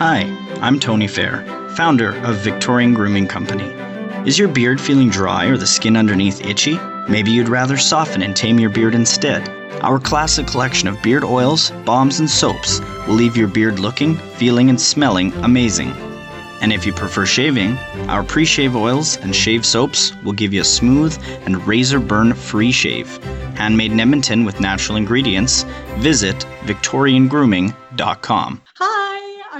Hi, I'm Tony Fair, founder of Victorian Grooming Company. Is your beard feeling dry or the skin underneath itchy? Maybe you'd rather soften and tame your beard instead. Our classic collection of beard oils, balms, and soaps will leave your beard looking, feeling, and smelling amazing. And if you prefer shaving, our pre shave oils and shave soaps will give you a smooth and razor burn free shave. Handmade in Edmonton with natural ingredients. Visit VictorianGrooming.com. Hi,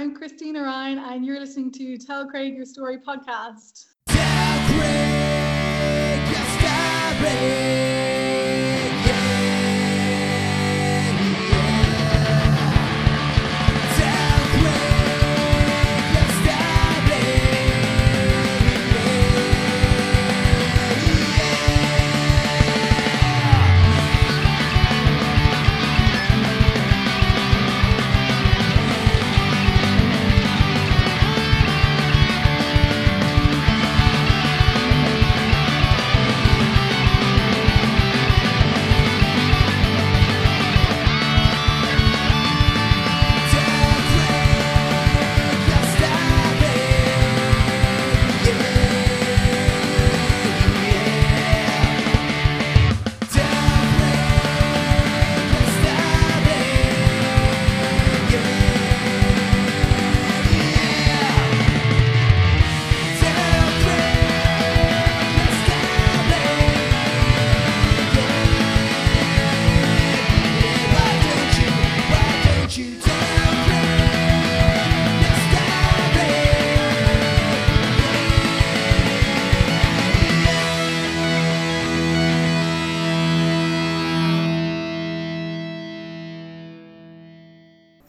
I'm Christina Ryan, and you're listening to Tell Craig Your Story podcast. Tell Craig your story.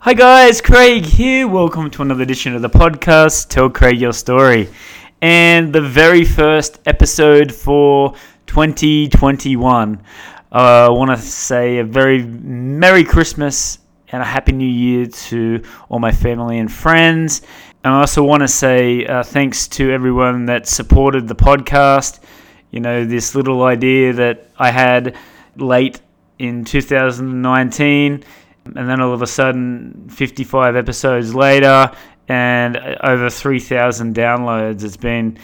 Hi guys, Craig here. Welcome to another edition of the podcast, Tell Craig Your Story. And the very first episode for 2021. Uh, I want to say a very Merry Christmas and a Happy New Year to all my family and friends. And I also want to say uh, thanks to everyone that supported the podcast. You know, this little idea that I had late in 2019 and then all of a sudden 55 episodes later and over 3000 downloads. It's been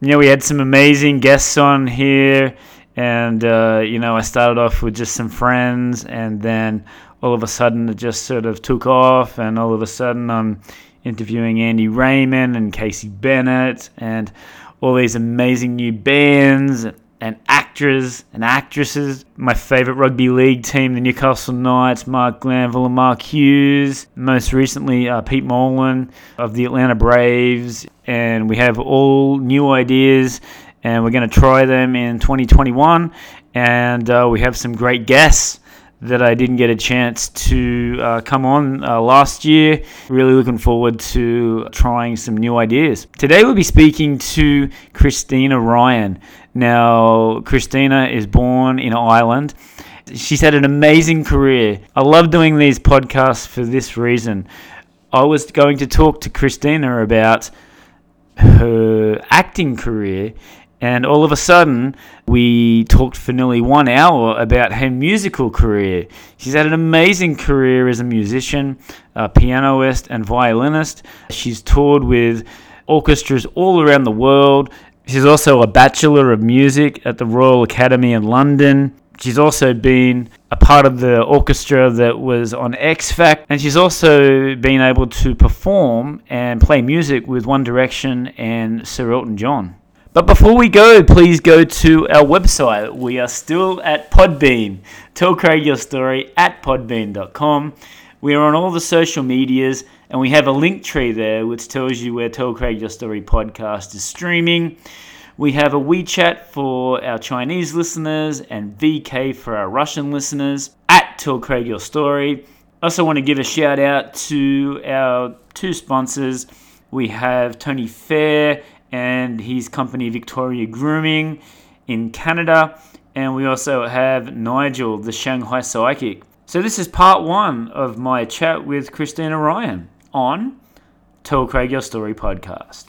you know we had some amazing guests on here and uh, you know i started off with just some friends and then all of a sudden it just sort of took off and all of a sudden i'm interviewing andy raymond and casey bennett and all these amazing new bands and actors and actresses. My favourite rugby league team, the Newcastle Knights, Mark Glanville and Mark Hughes. Most recently, uh, Pete Moylan of the Atlanta Braves. And we have all new ideas and we're going to try them in 2021. And uh, we have some great guests that I didn't get a chance to uh, come on uh, last year. Really looking forward to trying some new ideas. Today we'll be speaking to Christina Ryan. Now, Christina is born in Ireland. She's had an amazing career. I love doing these podcasts for this reason. I was going to talk to Christina about her acting career and all of a sudden, we talked for nearly one hour about her musical career. She's had an amazing career as a musician, a pianist, and violinist. She's toured with orchestras all around the world. She's also a Bachelor of Music at the Royal Academy in London. She's also been a part of the orchestra that was on X Factor, and she's also been able to perform and play music with One Direction and Sir Elton John. But before we go, please go to our website. We are still at Podbean. Tell Craig your story at podbean.com. We are on all the social medias and we have a Linktree there which tells you where Tell Craig Your Story podcast is streaming. We have a WeChat for our Chinese listeners and VK for our Russian listeners at Tell Craig Your Story. I also want to give a shout out to our two sponsors. We have Tony Fair and his company Victoria Grooming in Canada. And we also have Nigel, the Shanghai Psychic. So, this is part one of my chat with Christina Ryan on Tell Craig Your Story podcast.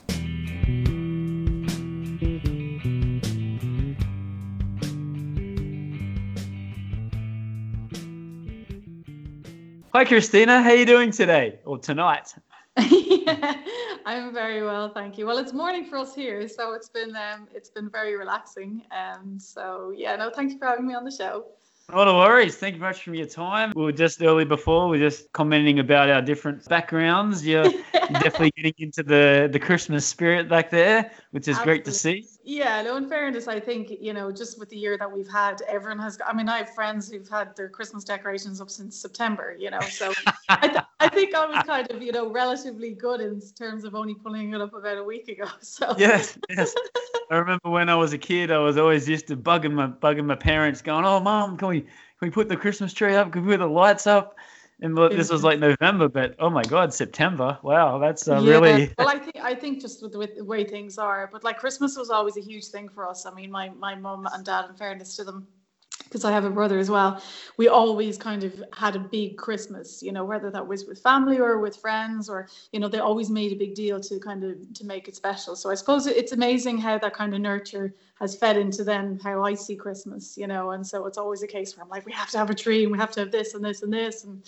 Hi, Christina. How are you doing today or tonight? Yeah, I'm very well, thank you. Well, it's morning for us here, so it's been um, it's been very relaxing. Um, so yeah, no, thank you for having me on the show. Not a worries. Thank you much for your time. We were just early before, we are just commenting about our different backgrounds. You're definitely getting into the, the Christmas spirit back there, which is great to see. Yeah, no, in fairness, I think, you know, just with the year that we've had, everyone has, I mean, I have friends who've had their Christmas decorations up since September, you know, so I, th- I think I was kind of, you know, relatively good in terms of only pulling it up about a week ago. So, yes, yes. I remember when I was a kid, I was always used to bugging my bugging my parents, going, "Oh, mom, can we can we put the Christmas tree up? Can we put the lights up?" And this was like November, but oh my God, September! Wow, that's uh, yeah, really. Well, I think I think just with the, with the way things are, but like Christmas was always a huge thing for us. I mean, my my mum and dad, in fairness to them, because I have a brother as well, we always kind of had a big Christmas, you know, whether that was with family or with friends or, you know, they always made a big deal to kind of to make it special. So I suppose it's amazing how that kind of nurture has fed into then how I see Christmas, you know, and so it's always a case where I'm like, we have to have a tree and we have to have this and this and this. And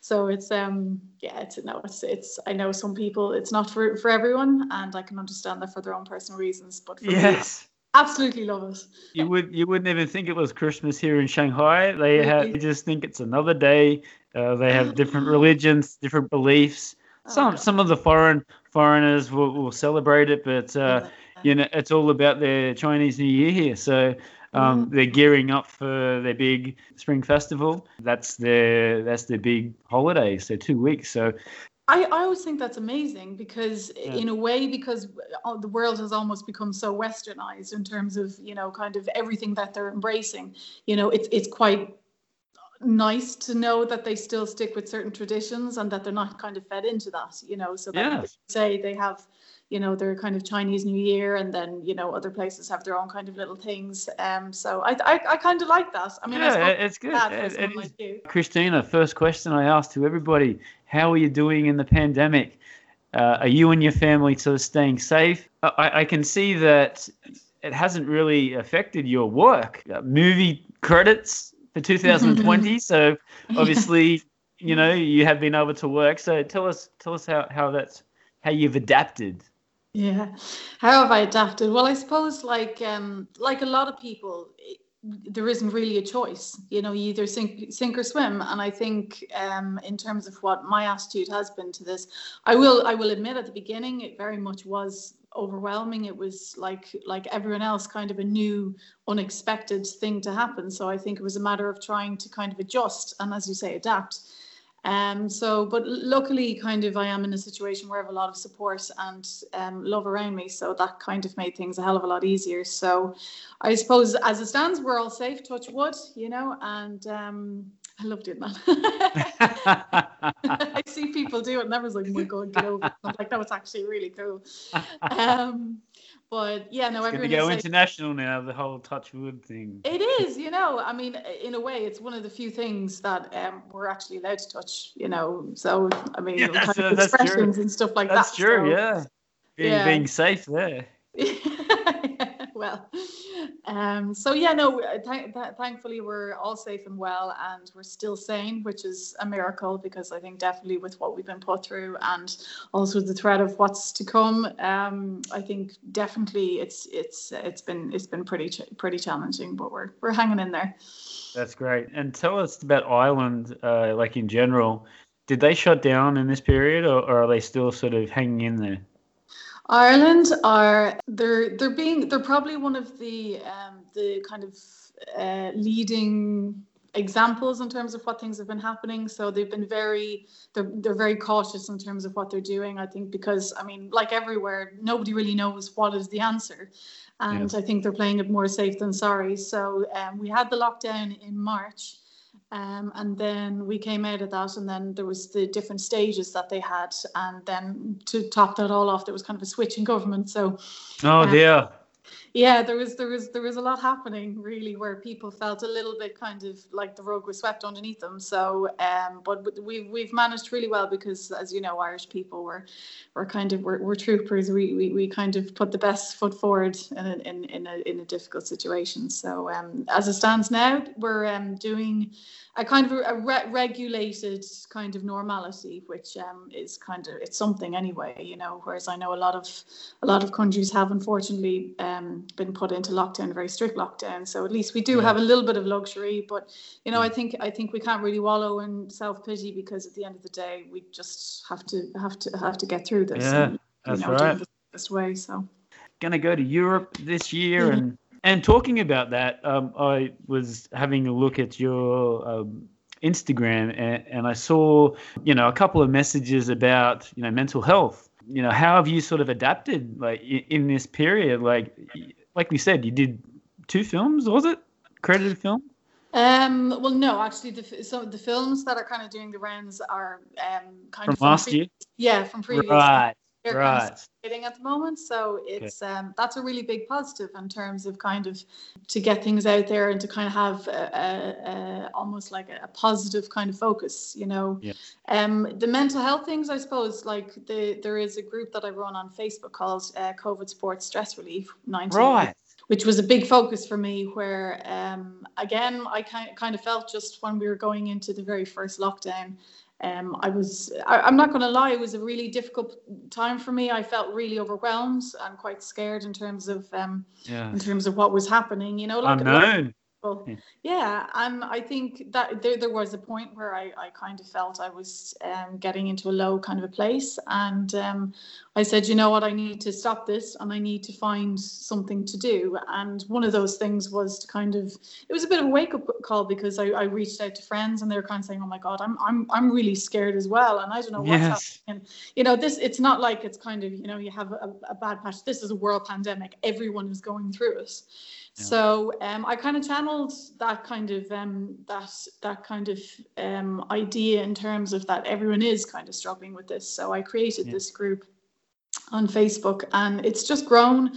so it's um yeah, it's no, it's it's I know some people it's not for for everyone and I can understand that for their own personal reasons. But for yes. Absolutely love it. You would you wouldn't even think it was Christmas here in Shanghai. They have you just think it's another day. Uh, they have different religions, different beliefs. Some some of the foreign foreigners will, will celebrate it, but uh, you know it's all about their Chinese New Year here. So um, Mhm. they're gearing up for their big spring festival. That's their that's their big holiday. So two weeks. So I, I always think that's amazing because Yeah. in a way because uh, the world has almost become so westernized in terms of you know kind of everything that they're embracing you know it's it's quite nice to know that they still stick with certain traditions and that they're not kind of fed into that you know so that say they have you know their kind of Chinese New Year and then you know other places have their own kind of little things um so I I, I kind of like that I mean yeah, it's good. it like. Christina, first question I asked to everybody: How are you doing in the pandemic? Uh, are you and your family sort of staying safe? I, I can see that it hasn't really affected your work. Uh, movie credits for 2020, so obviously, you know, you have been able to work. So tell us, tell us how how that's how you've adapted. Yeah. How have I adapted? Well, I suppose like um like a lot of people, there isn't really a choice. You know, you either sink sink or swim. And I think um in terms of what my attitude has been to this, I will I will admit at the beginning it very much was overwhelming. It was like like everyone else, kind of a new, unexpected thing to happen. So I think it was a matter of trying to kind of adjust and as you say, adapt. Um, so, but luckily, kind of, I am in a situation where I have a lot of support and um, love around me. So that kind of made things a hell of a lot easier. So, I suppose as it stands, we're all safe. Touch wood, you know. And um, I love doing that. I see people do it, and everyone's like, "Oh my god, get over!" I'm like, "No, it's actually really cool." Um, but yeah, no, It's going to go international now. The whole touch wood thing. It is, you know. I mean, in a way, it's one of the few things that um, we're actually allowed to touch. You know, so I mean, Yeah, kind that's- of that's true. expressions and stuff like That's that. That's true. so- Yeah, being, yeah. being safe there. well, um, so yeah, no. Th- th- thankfully, we're all safe and well, and we're still sane, which is a miracle because I think definitely with what we've been put through, and also the threat of what's to come, um, I think definitely it's it's it's been it's been pretty ch- pretty challenging, but we're we're hanging in there. That's great. And tell us about Ireland, uh, like in general. Did they shut down in this period, or, or are they still sort of hanging in there? Ireland are they're they're being they're probably one of the um, the kind of uh, leading examples in terms of what things have been happening. So they've been very they're they're very cautious in terms of what they're doing. I think because I mean like everywhere nobody really knows what is the answer, and. I think they're playing it more safe than sorry. So um, we had the lockdown in March. Um, and then we came out of that, and then there was the different stages that they had, and then to top that all off, there was kind of a switch in government. So Oh Yeah. dear. Yeah, there was there was there was a lot happening really where people felt a little bit kind of like the rug was swept underneath them. So, um, but we've we've managed really well because, as you know, Irish people were were kind of we're, we're troopers. We, we we kind of put the best foot forward in a, in in a in a difficult situation. So, um, as it stands now, we're um doing a kind of a, a re- regulated kind of normality, which um, is kind of it's something anyway, you know. Whereas I know a lot of a lot of countries have unfortunately um, been put into lockdown, very strict lockdown. So at least we do Yeah. have a little bit of luxury, but you know, I think I think we can't really wallow in self pity because at the end of the day, we just have to have to have to get through this. Yeah, and, that's know, right. best way. So going to go to Europe this year, Mhm. and and talking about that, um, I was having a look at your um, Instagram, and, and I saw you know a couple of messages about you know mental health. You know, how have you sort of adapted like in, this period? Like like we said, you did two films, was it credited film? Um, well, no, actually, the so the films that are kind of doing the rounds are um, kind From of last pre- year? Yeah, from previous. Right, They're kind of right. hitting at the moment, so it's um, that's a really big positive in terms of kind of to get things out there and to kind of have a, a, a, almost like a, positive kind of focus, you know. Yeah. Um, the mental health things, I suppose, like the there is a group that I run on Facebook called uh, COVID Sports Stress Relief 19 Right. which was a big focus for me where um, again i kind kind of felt just when we were going into the very first lockdown um, i was I, i'm not going to lie it was a really difficult time for me i felt really overwhelmed and quite scared in terms of um, Yeah. in terms of what was happening you know like Unknown. People. Yeah. And I think that there, there was a point where I, I kind of felt I was um, getting into a low kind of a place. And um, I said, you know what, I need to stop this and I need to find something to do. And one of those things was to kind of, it was a bit of a wake up call because I, I reached out to friends and they were kind of saying, oh my God, I'm, I'm, I'm really scared as well. And I don't know what's happening Yes. and you know this it's not like it's kind of you know you have a, a bad patch this is a world pandemic everyone is going through it Yeah. so um, i kind of channeled that kind of um, that that kind of um, idea in terms of that everyone is kind of struggling with this so i created Yeah. this group on facebook and it's just grown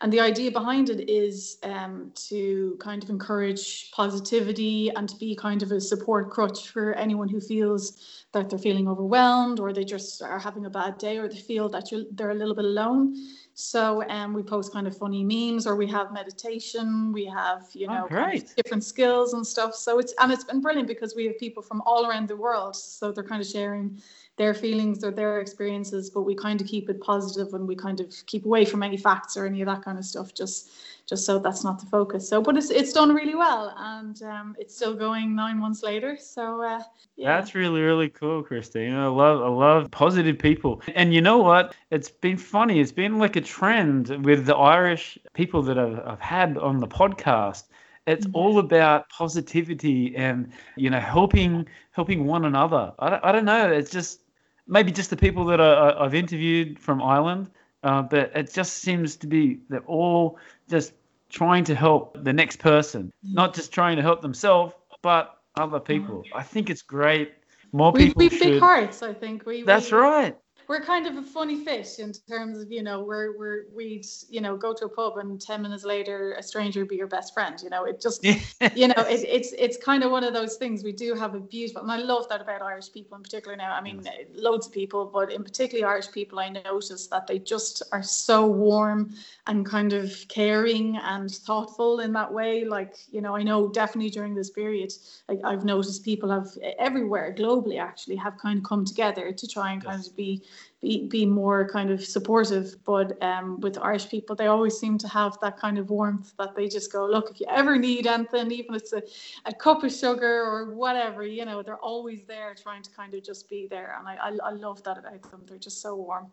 and the idea behind it is um, to kind of encourage positivity and to be kind of a support crutch for anyone who feels that they're feeling overwhelmed or they just are having a bad day or they feel that they're a little bit alone. So um, we post kind of funny memes or we have meditation, we have, you Oh, know, kind of different skills and stuff. So it's, and it's been brilliant because we have people from all around the world. So they're kind of sharing their feelings or their experiences, but we kind of keep it positive and we kind of keep away from any facts or any of that kind of stuff, just just so that's not the focus. So, but it's it's done really well, and um, it's still going nine months later. So, uh, yeah, That's really, really cool, Christine. I love, I love positive people. And you know what? It's been funny. It's been like a trend with the Irish people that I've, I've had on the podcast. It's Mhm. all about positivity and you know helping, helping one another. I don't, I don't know. It's just maybe just the people that I, I've interviewed from Ireland, uh, but it just seems to be they're all just trying to help the next person, not just trying to help themselves, but other people. I think it's great. More we people we big hearts. I think we. That's we, right. We're kind of a funny fish in terms of you know we're we're we'd you know go to a pub and ten minutes later a stranger would be your best friend. You know it just you know it, it's it's kind of one of those things we do have a beautiful and i love that about irish people in particular now i mean eh, loads of people but in particularly irish people i notice that they just are so warm and kind of caring and thoughtful in that way like you know i know definitely during this period I, i've noticed people have eh, everywhere globally actually have kind of come together to try and kind Yes. of be be, be more kind of supportive but um, with irish people they always seem to have that kind of warmth that they just go look if you ever need anything even if it's a, a cup of sugar or whatever you know they're always there trying to kind of just be there and i i, I love that about them they're just so warm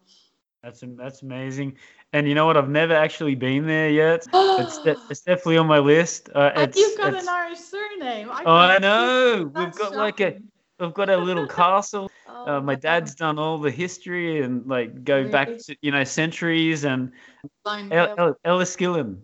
That's that's amazing. And you know what? I've never actually been there yet. It's de- it's definitely on my list. Uh, and you've got an irish surname I Oh, I know. We've got like a we've got a little castle. Oh, Uh, my dad's done all the history and like go back to you know centuries and Line, El- yeah. El- Enniskillen.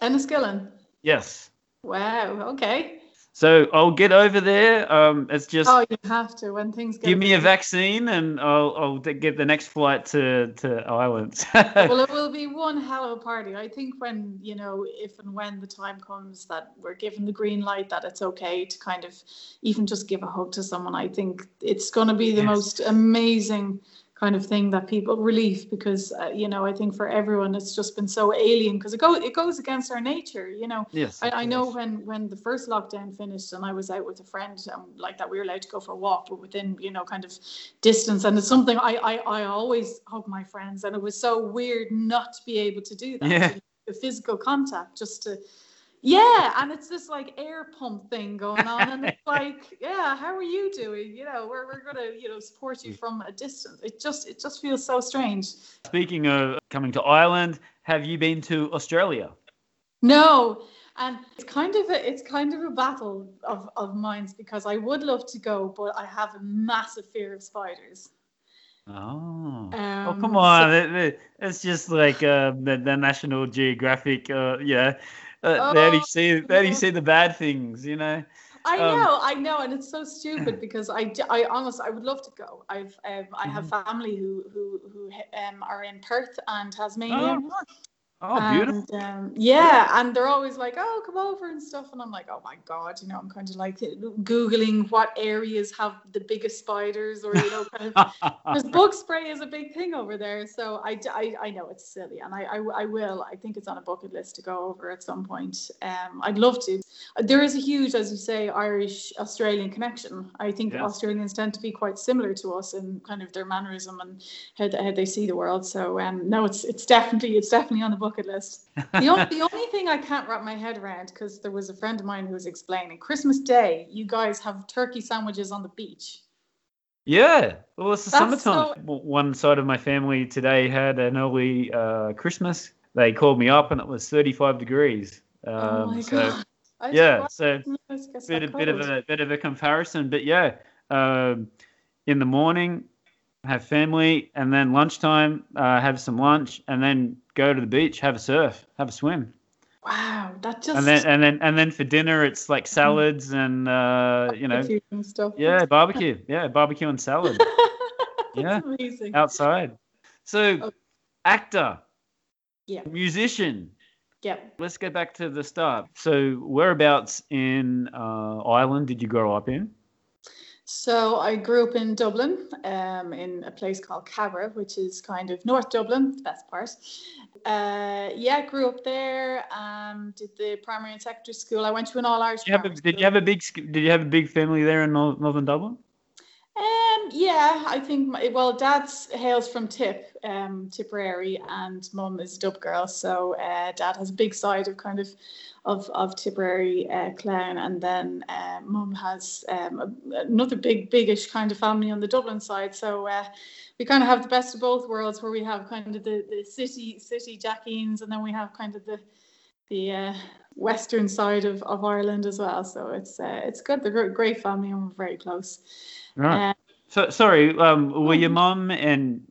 Enniskillen Yes. wow okay So I'll get over there. Um, it's just Oh, you have to when things get give me a vaccine and I'll, I'll get the next flight to, to Ireland. well, it will be one hell of a party. I think when, you know, if and when the time comes that we're given the green light that it's okay to kind of even just give a hug to someone, I think it's going to be the Yes. most amazing kind of thing that people relief because uh, you know I think for everyone it's just been so alien because it goes it goes against our nature you know yes. I, I know when when the first lockdown finished and I was out with a friend um, like that we were allowed to go for a walk but within you know kind of distance and it's something I I, I always hug my friends and it was so weird not to be able to do that Yeah. the physical contact just to yeah and it's this like air pump thing going on and it's like yeah how are you doing you know we're, we're gonna you know support you from a distance it just it just feels so strange Speaking of coming to Ireland, have you been to Australia? No, and it's kind of a it's kind of a battle of of minds because I would love to go, but I have a massive fear of spiders. Oh. oh, Um, come so- on. It- it- it's just like uh, the, the National Geographic, uh, yeah. Uh, they only Oh, see they only see the bad things, you know. I um, know, I know, and it's so stupid because I, I honestly, I would love to go. I've, um, I have Mm-hmm. family who, who, who um, are in Perth and Tasmania. Oh. Oh beautiful. And, um, yeah, and they're always like, "Oh, come over and stuff," and I'm like, "Oh my god," you know, I'm kind of like googling what areas have the biggest spiders, or you know, kind of because bug spray is a big thing over there. So I, I, I know it's silly, and I, I, I will. I think it's on a bucket list to go over at some point. Um, I'd love to. There is a huge, as you say, Irish Australian connection. I think Yes. Australians tend to be quite similar to us in kind of their mannerism and how, they- how they see the world. So um, no, it's it's definitely it's definitely on the bucket list. The, on, the only thing I can't wrap my head around because there was a friend of mine who was explaining Christmas Day, you guys have turkey sandwiches on the beach. Yeah, well, it's the That's summertime. so- One side of my family today had an early uh, Christmas. They called me up, and it was 35 degrees. Um, oh my so god! I yeah, so bit a bit of a bit of a comparison, but yeah, um, in the morning have family, and then lunchtime uh, have some lunch, and then go to the beach, have a surf, have a swim, Wow, that just and then and then and then for dinner it's like salads and uh, you know and stuff. yeah barbecue, yeah barbecue and salad That's Yeah. amazing. outside. So Oh. actor, Yeah, musician. yeah. Let's go back to the start. So whereabouts in uh, Ireland did you grow up in? So I grew up in Dublin, um, in a place called Cabra, which is kind of North Dublin, the best part. Uh, yeah, grew up there. Um, did the primary and secondary school. I went to an all Irish. Did you have a, did you have a big did you have a big family there in Nor- northern Dublin? Um, yeah, I think my, well, Dad's hails from Tip, um, Tipperary, and Mum is a Dub girl. So uh, Dad has a big side of kind of of of Tipperary uh, clown, and then uh, Mum has um, a, another big, biggish kind of family on the Dublin side. So uh, we kind of have the best of both worlds, where we have kind of the, the city city Jackeens, and then we have kind of the the uh, western side of, of Ireland as well. So it's uh, it's good. They're a great family, and we're very close. Right. Uh, So sorry, um, were your Oh. mum and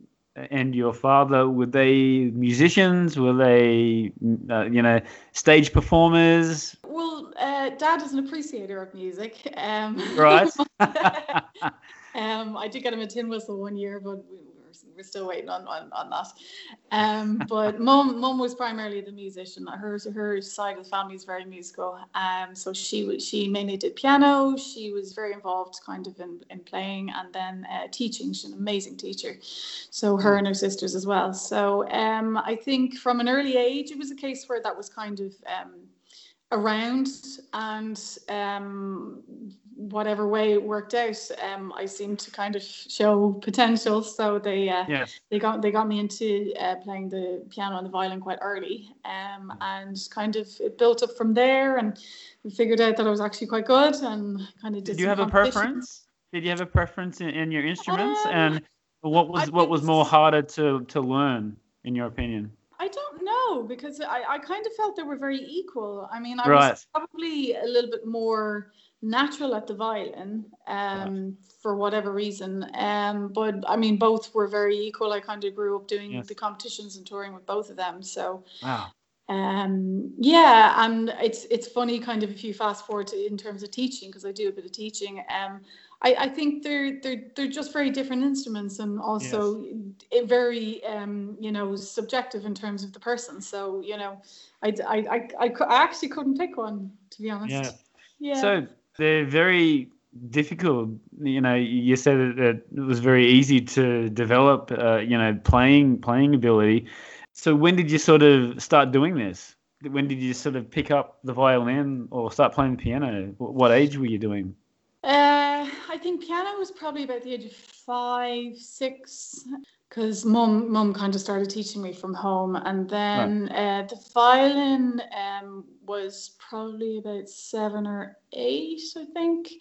and your father were they musicians? Were they uh, you know stage performers? Well, uh, Dad is an appreciator of music. Um, Right. um, I did get him a tin whistle one year, but we're, still waiting on, on, on that. Um, but mum, mum was primarily the musician. Her her side of the family is very musical. Um, so she was she mainly did piano. She was very involved, kind of in, in playing and then uh, teaching. She's an amazing teacher. So her and her sisters as well. So um, I think from an early age, it was a case where that was kind of um, around and um, whatever way it worked out, um, I seemed to kind of show potential. So they uh, Yes. they got they got me into uh, playing the piano and the violin quite early, um, and kind of it built up from there. And we figured out that I was actually quite good, and kind of did. Did you have a preference? Did you have a preference in, in your instruments? Um, and what was I what was more harder to to learn in your opinion? I don't know because I, I kind of felt they were very equal. I mean, I Right. was probably a little bit more natural at the violin um, for whatever reason. Um, but I mean, both were very equal. I kind of grew up doing Yes. the competitions and touring with both of them. So Wow. um, yeah, and it's it's funny kind of if you fast forward to, in terms of teaching because I do a bit of teaching. Um, I, I think they're they're they're just very different instruments and also it very um, you know subjective in terms of the person. So you know, I I I, I, I actually couldn't pick one to be honest. Yeah. Yeah. So they're very difficult. You know, you said that it was very easy to develop. Uh, you know, playing playing ability. So when did you sort of start doing this? When did you sort of pick up the violin or start playing piano? What age were you doing? Uh, I think piano was probably about the age of five, six, because mum mum kind of started teaching me from home, and then uh, the violin um, was probably about seven or eight, I think.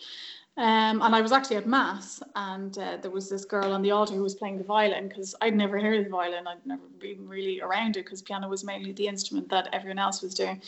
Um, and I was actually at mass, and uh, there was this girl on the altar who was playing the violin because I'd never heard the violin. I'd never been really around it because piano was mainly the instrument that everyone else was doing.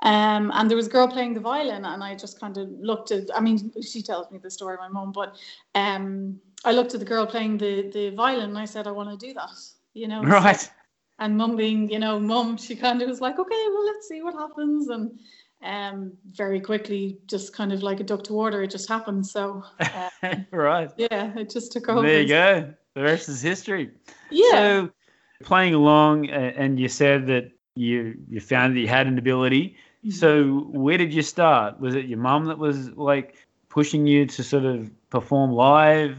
Um, and there was a girl playing the violin, and I just kind of looked at. I mean, she tells me the story, my mum, but um, I looked at the girl playing the the violin, and I said, I want to do that. You know, Right. and mum being, you know, mum, she kind of was like, okay, well, let's see what happens, and um, very quickly, just kind of like a duck to water, it just happened. So uh, right. yeah, it just took over. There you go. The rest is history. Yeah. So playing along, and you said that you you found that you had an ability. Mm-hmm. So where did you start? Was it your mum that was like pushing you to sort of perform live?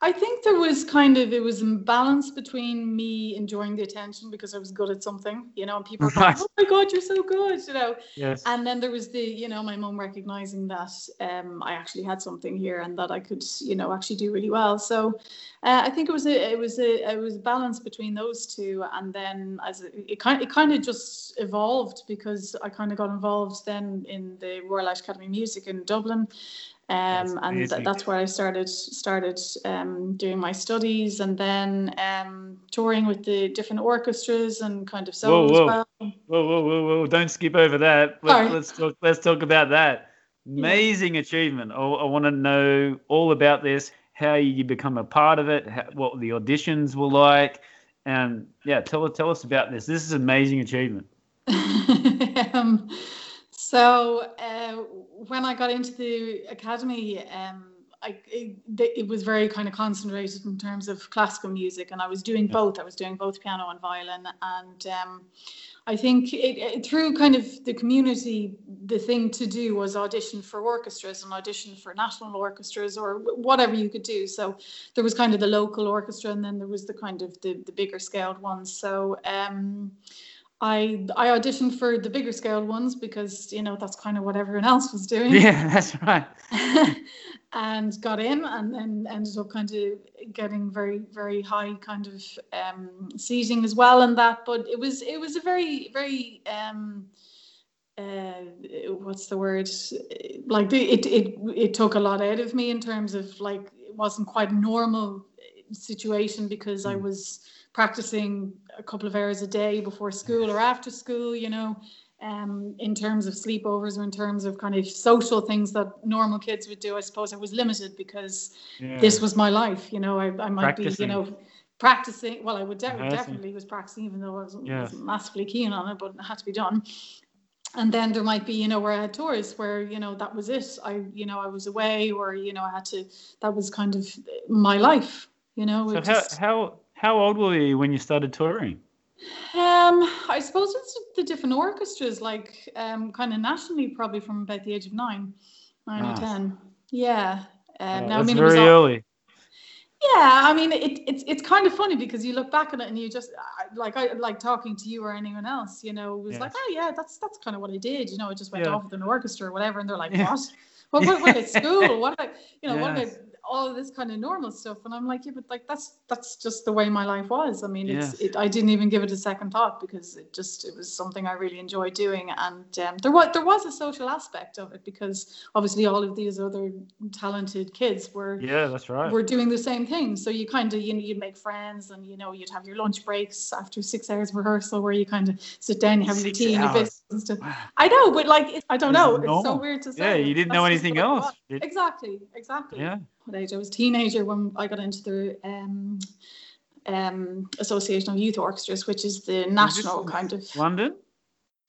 I think there was kind of it was a balance between me enjoying the attention because I was good at something, you know, and people Right. "Oh my god, you're so good," you know. Yes. And then there was the, you know, my mum recognizing that um, I actually had something here and that I could, you know, actually do really well. So uh, I think it was a, it was a, it was a balance between those two. And then as it, it kind, it kind of just evolved because I kind of got involved then in the Royal Irish Academy of Music in Dublin. Um, and th- that's where I started started um, doing my studies and then um, touring with the different orchestras and kind of Whoa, solo whoa. as well. Whoa, whoa, whoa, whoa! Don't skip over that. Let's, let's talk. Let's talk about that. Amazing achievement. I, I want to know all about this. How you become a part of it. How, what the auditions were like, and yeah, tell us tell us about this. This is an amazing achievement. um, so uh, when I got into the academy, um, I, it, it was very kind of concentrated in terms of classical music, and I was doing both. I was doing both piano and violin, and um, I think it, it, through kind of the community, the thing to do was audition for orchestras and audition for national orchestras or whatever you could do. So there was kind of the local orchestra, and then there was the kind of the, the bigger scaled ones. So um, I I auditioned for the bigger scaled ones because you know that's kind of what everyone else was doing. Yeah, that's right. and got in and then ended up kind of getting very very high kind of um seating as well and that but it was it was a very very um uh what's the word like it it it took a lot out of me in terms of like it wasn't quite normal situation because I Mm. was practicing a couple of hours a day before school or after school you know um, in terms of sleepovers or in terms of kind of social things that normal kids would do, I suppose I was limited because Yeah. this was my life. You know, I, I might be, you Practicing. know, practicing. Well, I would de- definitely was practicing, even though I wasn't, Yeah. wasn't massively keen on it, but it had to be done. And then there might be, you know, where I had tours where, you know, that was it. I, you know, I was away or, you know, I had to, that was kind of my life, you know. So how, just- how how old were you when you started touring? Um, I suppose it's the different orchestras, like um, kind of nationally, probably from about the age of nine, nine Nice. or ten. Yeah. Um, Oh, now, I mean, very all- early. yeah. I mean, it, it's it's kind of funny because you look back on it and you just like I like talking to you or anyone else. You know, it was like, oh yeah, that's that's kind of what I did. You know, I just went Yeah. off with an orchestra or whatever, and they're like, Yeah. what? What, what, what about school? What about you know? What Yes. about all of this kind of normal stuff? And I'm like, yeah, but like that's that's just the way my life was. I mean, it's it. I didn't even give it a second thought because it just it was something I really enjoyed doing, and um, there was there was a social aspect of it because obviously all of these other talented kids were Yeah, that's right. were doing the same thing. So you kind of, you know, you'd make friends and, you know, you'd have your lunch breaks after six hours of rehearsal where you kind of sit down, you have your Six tea and your biscuits and stuff. Wow. I know, but like, it, I don't know. It's so weird to say. Yeah, you didn't know anything else. Exactly, exactly. Yeah. What age? I was a teenager when I got into the um, um, Association of Youth Orchestras, which is the national in kind of. London?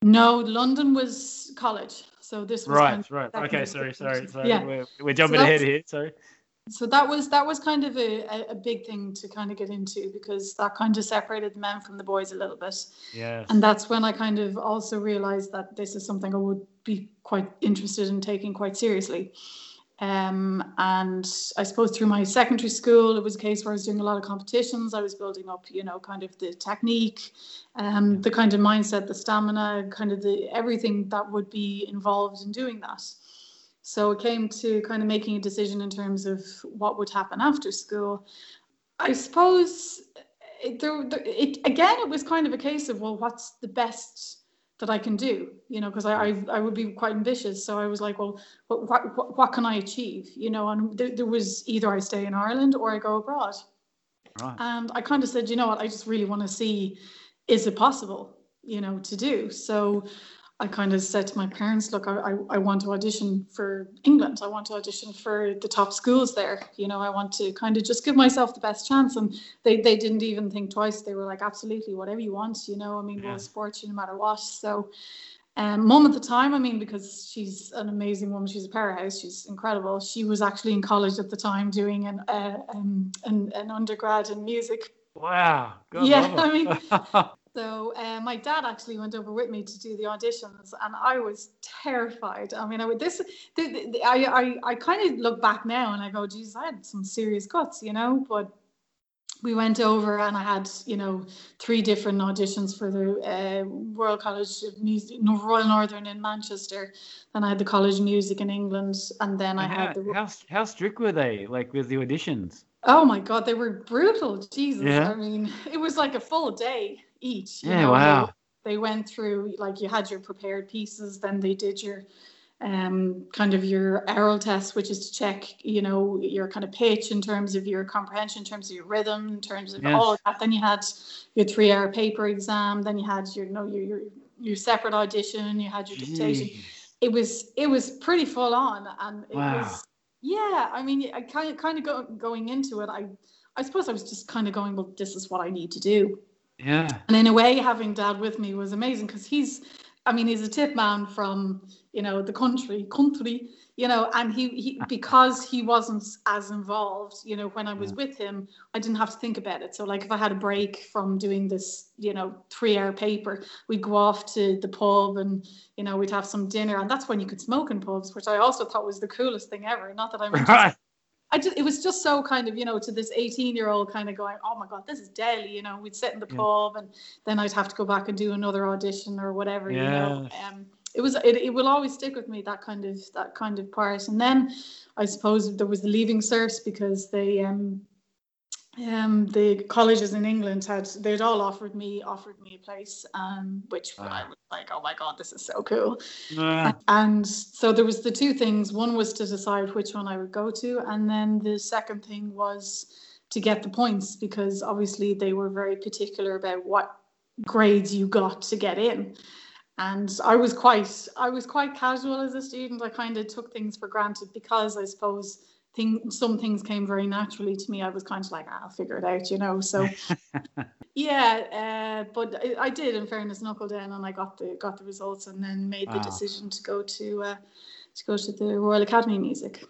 No, London was college. So this was kind Right, of right. Okay, kind sorry, sorry, sorry. Yeah. We're, we're jumping that's- ahead here. Sorry. so that was that was kind of a, a, big thing to kind of get into because that kind of separated the men from the boys a little bit Yes. and that's when i kind of also realized that this is something i would be quite interested in taking quite seriously um, and i suppose through my secondary school it was a case where i was doing a lot of competitions. I was building up you know kind of the technique um, the kind of mindset the stamina kind of the everything that would be involved in doing that. So it came to kind of making a decision in terms of what would happen after school. I suppose it, there, there- it again, it was kind of a case of well, what's the best that I can do? You know, because I, hmm. I I would be quite ambitious. So I was like, well, what what, what, what can I achieve? You know, and there, there was either I stay in Ireland or I go abroad. Right. And I kind of said, you know what, I just really want to see, is it possible, you know, to do? So I kind of said to my parents, look, I, I, I want to audition for England. I want to audition for the top schools there. You know, I want to kind of just give myself the best chance. And they, they didn't even think twice. They were like, absolutely, whatever you want, you know, I mean, Yeah. we'll support you no matter what. So um, mum at the time, I mean, because she's an amazing woman, she's a powerhouse, she's incredible. She was actually in college at the time doing an, uh, um, an, an undergrad in music. Wow. Yeah, I mean-. So uh, my dad actually went over with me to do the auditions, and I was terrified. I mean, I would this. The, the, the- I I, I kind of look back now and I go, geez, I had some serious guts, you know. But we went over and I had, you know, three different auditions for the uh, Royal College of Music, Royal Northern in Manchester. Then I had the College of Music in England, and then I how, had the. how, how strict were they, like, with the auditions? Oh my God, they were brutal. Jesus, Yeah. I mean, it was like a full day each. you Yeah, know, they- wow. they went through like you had your prepared pieces then they did your um kind of your oral test which is to check you know your kind of pitch in terms of your comprehension in terms of your rhythm in terms of Yes. all of that then you had your three hour paper exam then you had your you know your your, your separate audition you had your dictation Jeez. it was it was pretty full on and it Wow. was yeah i mean i kind of kind of go, going into it i i suppose i was just kind of going well this is what i need to do Yeah. and in a way, having dad with me was amazing because he's, I mean, he's a tip man from, you know, the country, country, you know, and he, he because he wasn't as involved, you know, when I was Yeah. with him, I didn't have to think about it. So like if I had a break from doing this, you know, three hour paper, we'd go off to the pub and, you know, we'd have some dinner. And that's when you could smoke in pubs, which I also thought was the coolest thing ever. Not that I'm Right. I just, it was just so kind of, you know, to this 18 year old kind of going, oh my God, this is deadly. You know, we'd sit in the Yeah. pub and then I'd have to go back and do another audition or whatever, you know. Um, it was, it, it will always stick with me, that kind of, that kind of part. And then I suppose there was the leaving cert because they, um, um, the colleges in England had, they'd all offered me, offered me a place, um, which I was like, oh my God, this is so cool. Ah, And so there was the two things. One was to decide which one I would go to, and then the second thing was to get the points because obviously they were very particular about what grades you got to get in. And I was quite I was quite casual as a student. I kind of took things for granted because I suppose thing some things came very naturally to me. I was kind of like, "Ah, I'll figure it out, you know. So yeah, uh, but I, I did, in fairness, knuckle down, and I got the got the results, and then made the Wow. decision to go to uh, to go to the Royal Academy of Music.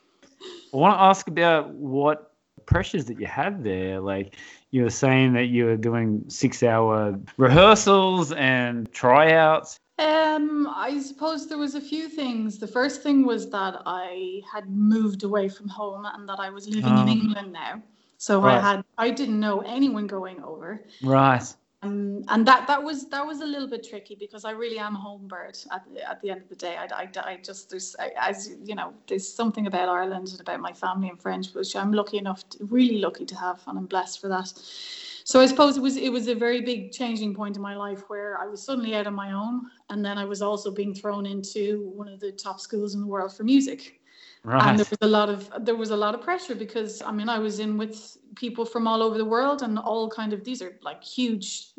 I want to ask about what pressures that you had there. Like you were saying that you were doing six-hour rehearsals and tryouts. Um, I suppose there was a few things. The first thing was that I had moved away from home and that I was living in Oh. England now. So Right. I had I didn't know anyone going over. Right. Um, and that that was that was a little bit tricky because I really am a home bird at the, at the end of the day. I, I, I just there's I, as you know there's something about Ireland and about my family and friends which I'm lucky enough to, really lucky to have and I'm blessed for that. So I suppose it was it was a very big changing point in my life where I was suddenly out on my own and then I was also being thrown into one of the top schools in the world for music Right. and there was a lot of there was a lot of pressure because I mean I was in with people from all over the world and all kind of these are like huge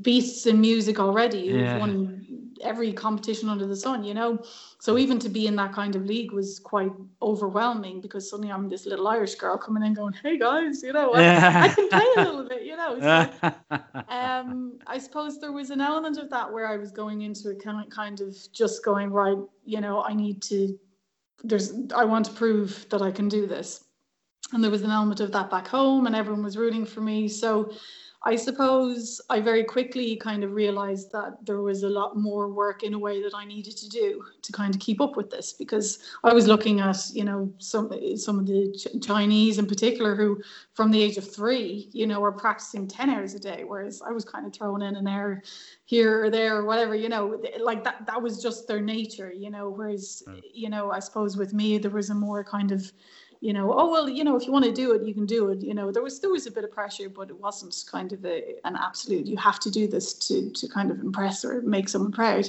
beasts in music already who've won every competition under the sun, you know. So even to be in that kind of league was quite overwhelming because suddenly I'm this little Irish girl coming in going, "Hey guys, you know, I, I can play a little bit," you know. So, um, I suppose there was an element of that where I was going into kind of, kind of just going right, you know, I need to. There's, I want to prove that I can do this, and there was an element of that back home, and everyone was rooting for me. So, I suppose I very quickly kind of realized that there was a lot more work in a way that I needed to do to kind of keep up with this because I was looking at you know some some of the Ch- Chinese in particular who from the age of three you know are practicing ten hours a day whereas I was kind of thrown in an hour here or there or whatever you know like that that was just their nature you know whereas you know I suppose with me there was a more kind of you know, oh well, you know, if you want to do it, you can do it. You know, there was there was a bit of pressure, but it wasn't kind of a, an absolute. You have to do this to to kind of impress or make someone proud.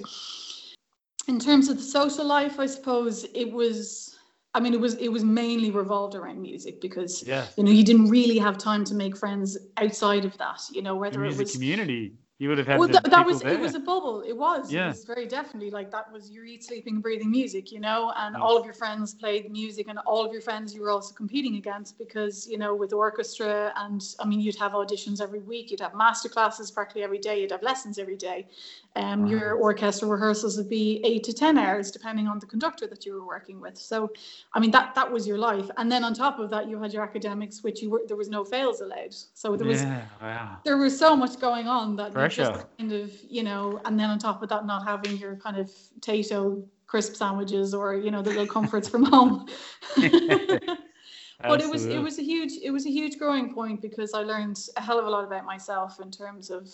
In terms of the social life, I suppose it was. I mean, it was it was mainly revolved around music because yeah. you know you didn't really have time to make friends outside of that. You know, The whether it was community. You would have had well, that, that was there. it was a bubble. It was. Yeah. It was very definitely like that was your eat, sleeping, breathing music, you know, and Yes. all of your friends played music and all of your friends you were also competing against because, you know, with orchestra and I mean you'd have auditions every week, you'd have master classes practically every day, you'd have lessons every day. Um your orchestra rehearsals would be eight to ten hours depending on the conductor that you were working with. So I mean that that was your life. And then on top of that you had your academics which you were there was no fails allowed. So there was yeah, wow. there was so much going on that you just kind of you know and then on top of that not having your kind of Tayto crisp sandwiches or you know the little comforts from home. But it was it was a huge it was a huge growing point because i learned a hell of a lot about myself in terms of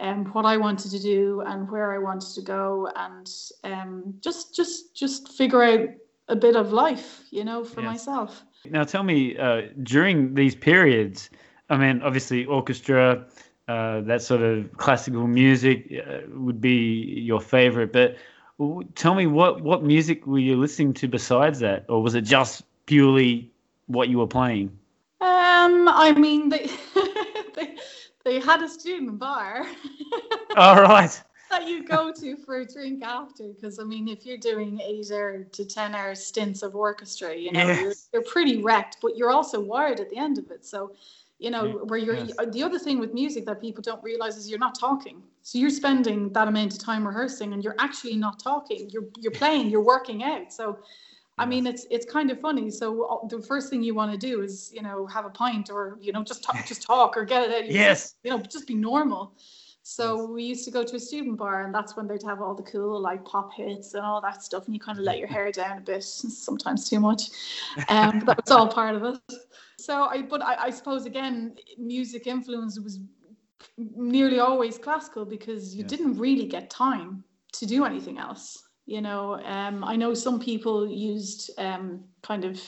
um, what i wanted to do and where i wanted to go and um, just just just figure out a bit of life you know for Yes. myself. Now tell me, uh, during these periods, I mean, obviously orchestra, uh, that sort of classical music uh, would be your favorite, but w- tell me what what music were you listening to besides that, or was it just purely what you were playing? um i mean they they, they had a student bar. All right. that you go to for a drink after because i mean if you're doing eight hour to ten hour stints of orchestra you know you're, you're pretty wrecked but you're also wired at the end of it. So you know Yeah, where you're yes. the other thing with music that people don't realize is you're not talking so you're spending that amount of time rehearsing and you're actually not talking you're you're playing you're working out so I mean, it's it's kind of funny. So uh, the first thing you want to do is, you know, have a pint or you know just talk, just talk or get it out. Yes. system, You know, just be normal. So we used to go to a student bar, and that's when they'd have all the cool like pop hits and all that stuff, and you kind of let your hair down a bit, sometimes too much. Um, but that was all part of it. So I, but I, I suppose again, music influence was nearly always classical because you Yes. didn't really get time to do anything else. You know, um, I know some people used um, kind of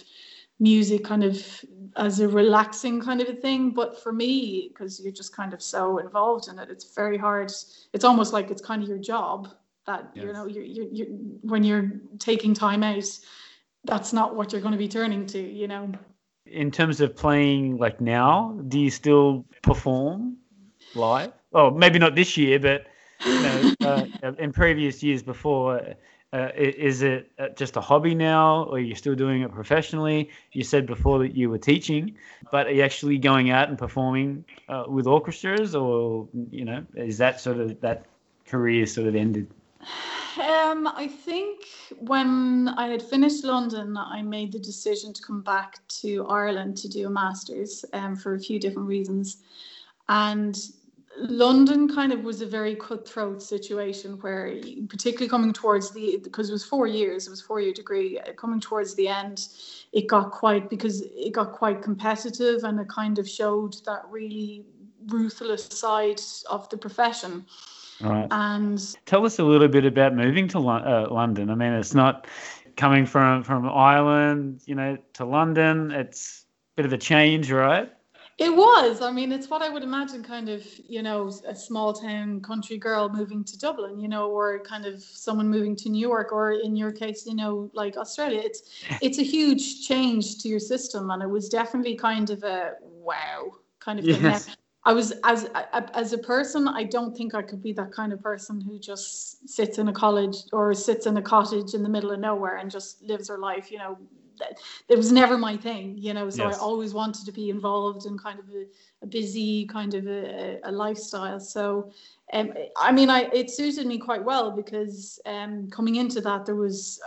music kind of as a relaxing kind of a thing, but for me, because you're just kind of so involved in it, it's very hard. It's almost like it's kind of your job that you know you're, you're, you're when you're taking time out, that's not what you're going to be turning to. You know. In terms of playing, like now, do you still perform live? Oh, maybe not this year, but you know, uh, in previous years before. Uh, is it uh, just a hobby now, or you're still doing it professionally? You said before that you were teaching, but are you actually going out and performing uh, with orchestras, or you know, is that sort of that career sort of ended? Um, I think when I had finished London, I made the decision to come back to Ireland to do a master's um, for a few different reasons. And London kind of was a very cutthroat situation where, particularly coming towards the, because it was four years, it was four year degree, uh, coming towards the end, it got quite, because it got quite competitive and it kind of showed that really ruthless side of the profession. Right. And Tell us a little bit about moving to uh, London. I mean, it's not coming from from Ireland, you know, to London. It's a bit of a change, right? It was. I mean, it's what I would imagine kind of, you know, a small town country girl moving to Dublin, you know, or kind of someone moving to New York, or in your case, you know, like Australia. It's it's a huge change to your system, and it was definitely kind of a wow kind of thing. I was as a- as a person, I don't think I could be that kind of person who just sits in a college or sits in a cottage in the middle of nowhere and just lives her life. You know, it was never my thing. You know, so Yes. I always wanted to be involved in kind of a, a busy kind of a, a lifestyle. So, um, I mean, I it suited me quite well because um, coming into that, there was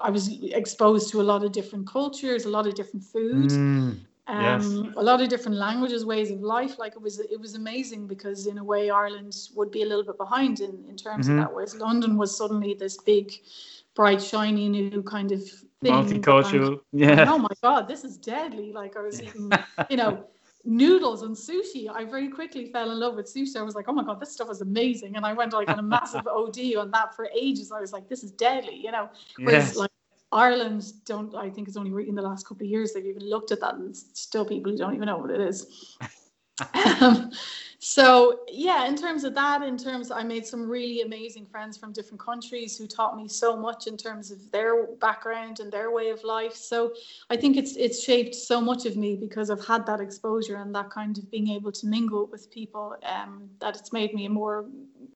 I was exposed to a lot of different cultures, a lot of different food Mm, Yes. um, a lot of different languages, ways of life. Like it was, it was amazing because in a way Ireland would be a little bit behind in, in terms Mhm. of that. Whereas London was suddenly this big, bright, shiny new kind of thing. multicultural. And, Yeah. oh my God, this is deadly! Like I was eating, you know. Noodles and sushi. I very quickly fell in love with sushi. I was like, "Oh my god, this stuff is amazing!" And I went like on a massive OD on that for ages. I was like, "This is deadly," you know. Whereas Yes. like Ireland don't I think it's only in the last couple of years they've even looked at that and still people who don't even know what it is. um, so yeah, in terms of that, in terms I made some really amazing friends from different countries who taught me so much in terms of their background and their way of life. So I think it's it's shaped so much of me because I've had that exposure and that kind of being able to mingle with people um, that it's made me a more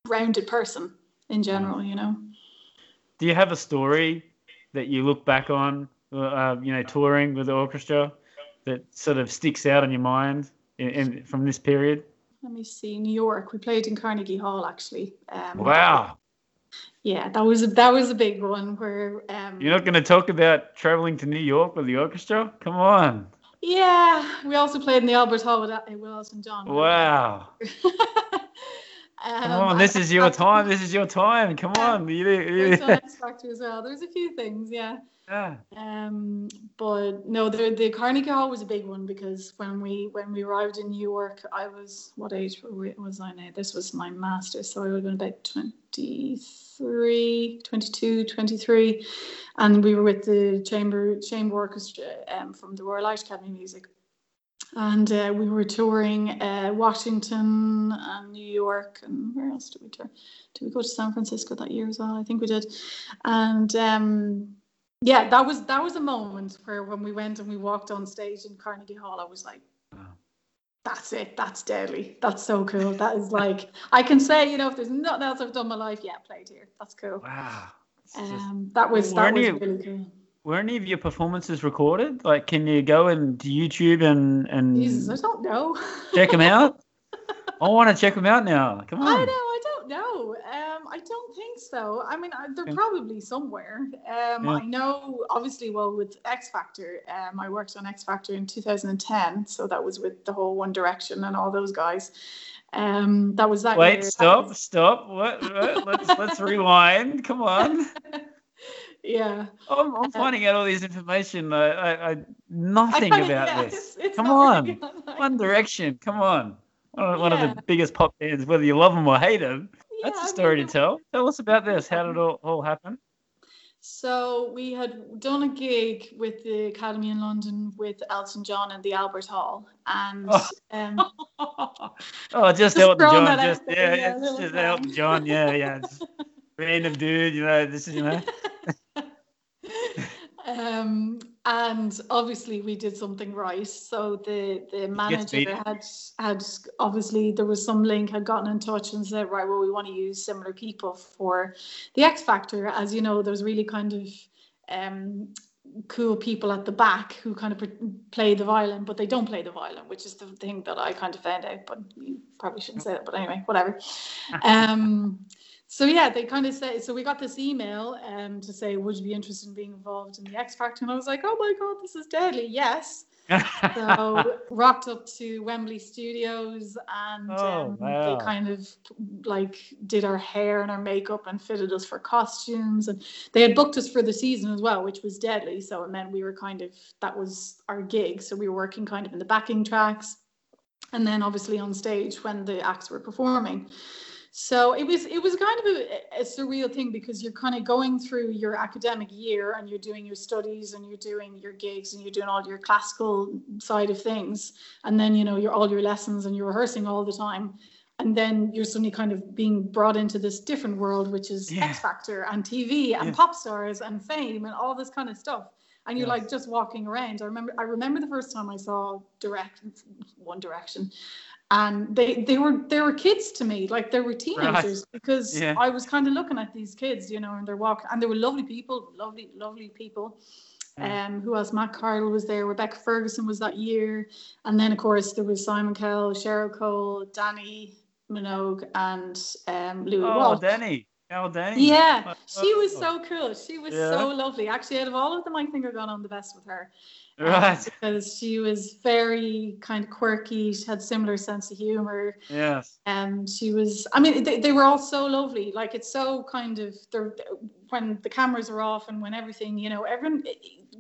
rounded person in general, you know. Do you have a story that you look back on, uh, you know, touring with the orchestra that sort of sticks out in your mind in, in, from this period? Let me see, New York. We played in Carnegie Hall actually. Um, Wow. Yeah, that was a, that was a big one where. Um, You're not going to talk about traveling to New York with the orchestra? Come on. Yeah, we also played in the Albert Hall with, uh, with Elton John. Wow. um, Come on. This I- is your I- time. This is your time. Come on. You, you, X Factor as well. There's a few things, yeah. yeah. Um, but no, the the Carnegie Hall was a big one because when we when we arrived in New York, I was what age was I now? This was my master's, so I would have been about 23, 22, 23. and we were with the chamber chamber orchestra um, from the Royal Irish Academy of Music. And uh, we were touring uh, Washington and New York, and where else did we tour? Did we go to San Francisco that year as well? I think we did. And um, yeah, that was that was a moment where when we went and we walked on stage in Carnegie Hall, I was like, Wow. "That's it. That's deadly. That's so cool. That is like I can say, you know, if there's nothing else I've done in my life, yeah, played here. That's cool. Wow. Um, that was that was you- really cool. Were any of your performances recorded? Like, can you go into YouTube and, and Jesus, I don't know. check them out? I want to check them out now. Come on. I know, I don't know. Um, I don't think so. I mean, I- they're probably somewhere. Um, Yeah. I know, obviously, well, with X Factor, um, I worked on X Factor in 2010, so that was with the whole One Direction and all those guys. Um, that was that. Wait, That stop, stop. What? what? Let's let's rewind. Come on. yeah. I'm, I'm finding out all this information. I, I, I I nothing kinda- about yeah, this. it's- it's Come really on. online. One Direction. Come on. One of, one of the biggest pop bands, whether you love them or hate them. Yeah, That's a story to mean, tell. Tell us about this. How did it all, all happen? So we had done a gig with the Academy in London with Elton John in the Albert Hall, and Oh. um, oh, just Just Elton John. Just yeah, yeah, just. Elton John. Yeah, yeah. Random dude. You know, this is you know. um, and obviously we did something right. So the the manager had had obviously there was some link had gotten in touch and said right, well we want to use similar people for the X Factor. As you know, there's really kind of um, cool people at the back who kind of play the violin, but they don't play the violin, which is the thing that I kind of found out. But you probably shouldn't say that. But anyway, whatever. Um, so yeah, they kind of say. So we got this email um, to say, would you be interested in being involved in the X Factor? And I was like, oh my god, this is deadly. Yes. So rocked up to Wembley Studios and Oh, um, wow. they kind of like did our hair and our makeup and fitted us for costumes and they had booked us for the season as well, which was deadly. So it meant we were kind of that was our gig. So we were working kind of in the backing tracks and then obviously on stage when the acts were performing. So it was it was kind of a, a surreal thing because you're kind of going through your academic year and you're doing your studies and you're doing your gigs and you're doing all your classical side of things and then you know you're all your lessons and you're rehearsing all the time and then you're suddenly kind of being brought into this different world which is Yeah. X Factor and TV and Yeah. pop stars and fame and all this kind of stuff and you're Yes. like just walking around. I remember I remember the first time I saw Direct One Direction, and they they were they were kids to me, like they were teenagers because Yeah. I was kind of looking at these kids, you know, and they're walking, and they were lovely people, lovely lovely people. Yeah. Um, who else? Matt Cardle was there. Rebecca Ferguson was that year, and then of course there was Simon Cowell, Cheryl Cole, Dannii Minogue, and um, Louis Oh, Walsh. Dannii. Oh, Dannii. Yeah, she was Oh. so cool. She was Yeah. so lovely. Actually, out of all of them, I think I got on the best with her. Um, Right. Because she was very kind of quirky. She had similar sense of humor. Yes. And she was, I mean, they, they were all so lovely. Like it's so kind of, they're, when the cameras are off and when everything, you know, everyone,